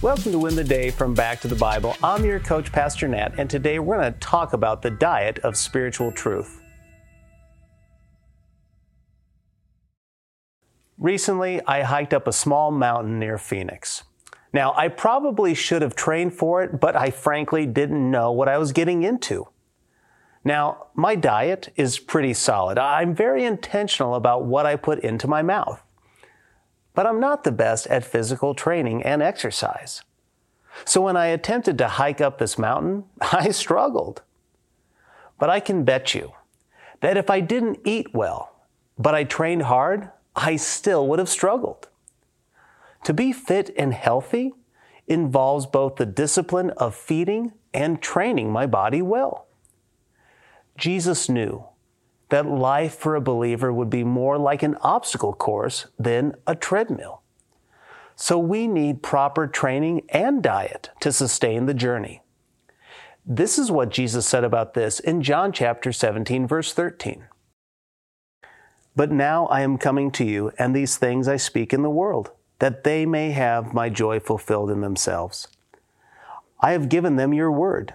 Welcome to Win the Day from Back to the Bible. I'm your coach, Pastor Nat, and today we're going to talk about the diet of spiritual truth. Recently, I hiked up a small mountain near Phoenix. Now, I probably should have trained for it, but I frankly didn't know what I was getting into. Now, my diet is pretty solid. I'm very intentional about what I put into my mouth but I'm not the best at physical training and exercise. So when I attempted to hike up this mountain, I struggled. But I can bet you that if I didn't eat well, but I trained hard, I still would have struggled. To be fit and healthy involves both the discipline of feeding and training my body well. Jesus knew that life for a believer would be more like an obstacle course than a treadmill. So we need proper training and diet to sustain the journey. This is what Jesus said about this in John chapter 17 verse 13. But now I am coming to you, and these things I speak in the world, that they may have my joy fulfilled in themselves. I have given them your word,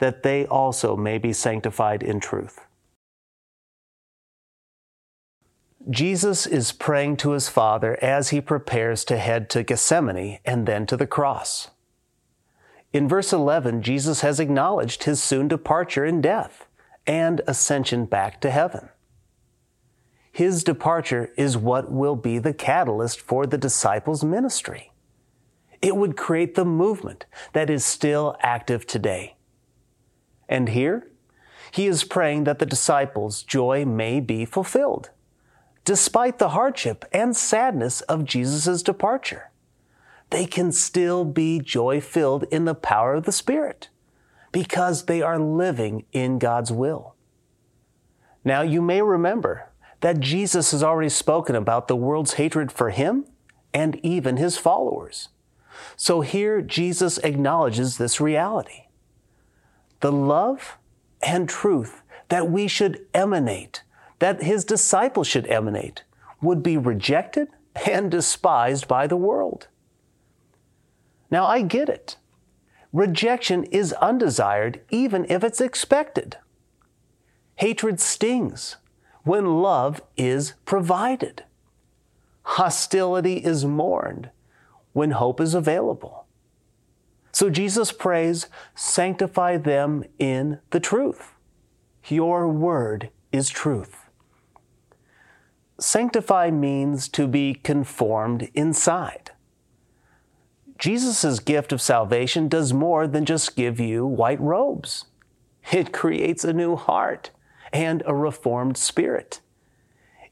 that they also may be sanctified in truth. Jesus is praying to his Father as he prepares to head to Gethsemane and then to the cross. In verse 11, Jesus has acknowledged his soon departure in death and ascension back to heaven. His departure is what will be the catalyst for the disciples' ministry. It would create the movement that is still active today. And here, he is praying that the disciples' joy may be fulfilled, despite the hardship and sadness of Jesus' departure. They can still be joy filled in the power of the Spirit because they are living in God's will. Now, you may remember that Jesus has already spoken about the world's hatred for him and even his followers. So here Jesus acknowledges this reality the love and truth that we should emanate, that his disciples should emanate, would be rejected and despised by the world. Now, I get it. Rejection is undesired even if it's expected. Hatred stings when love is provided. Hostility is mourned when hope is available. So Jesus prays, sanctify them in the truth. Your word is truth. Sanctify means to be conformed inside. Jesus' gift of salvation does more than just give you white robes. It creates a new heart and a reformed spirit.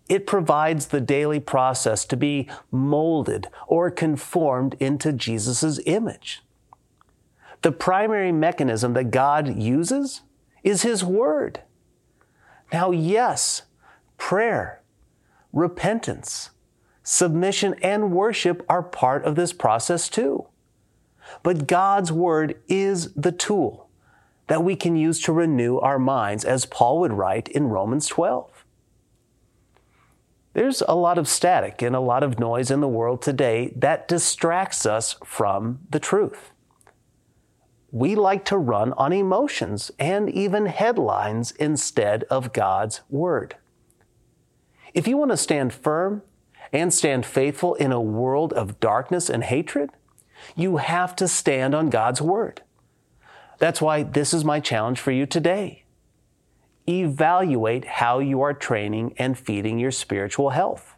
It provides the daily process to be molded or conformed into Jesus' image. The primary mechanism that God uses is His Word. Now, yes, prayer, repentance, submission, and worship are part of this process too. But God's Word is the tool that we can use to renew our minds, as Paul would write in Romans 12. There's a lot of static and a lot of noise in the world today that distracts us from the truth we like to run on emotions and even headlines instead of God's Word. If you want to stand firm and stand faithful in a world of darkness and hatred, you have to stand on God's Word. That's why this is my challenge for you today. Evaluate how you are training and feeding your spiritual health.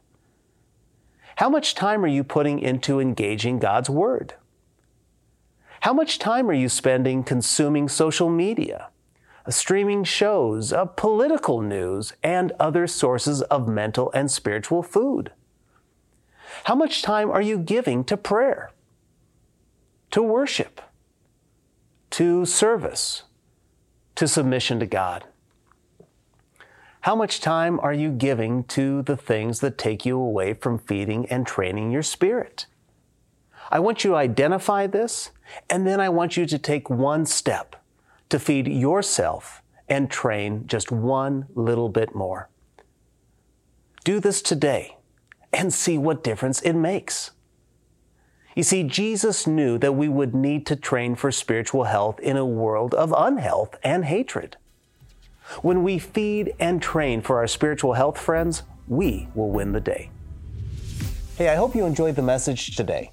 How much time are you putting into engaging God's Word? How much time are you spending consuming social media, streaming shows, political news, and other sources of mental and spiritual food? How much time are you giving to prayer? to worship, to service, to submission to God? How much time are you giving to the things that take you away from feeding and training your spirit? I want you to identify this, and then I want you to take one step to feed yourself and train just one little bit more. Do this today and see what difference it makes. You see, Jesus knew that we would need to train for spiritual health in a world of unhealth and hatred. When we feed and train for our spiritual health friends, we will win the day. Hey, I hope you enjoyed the message today.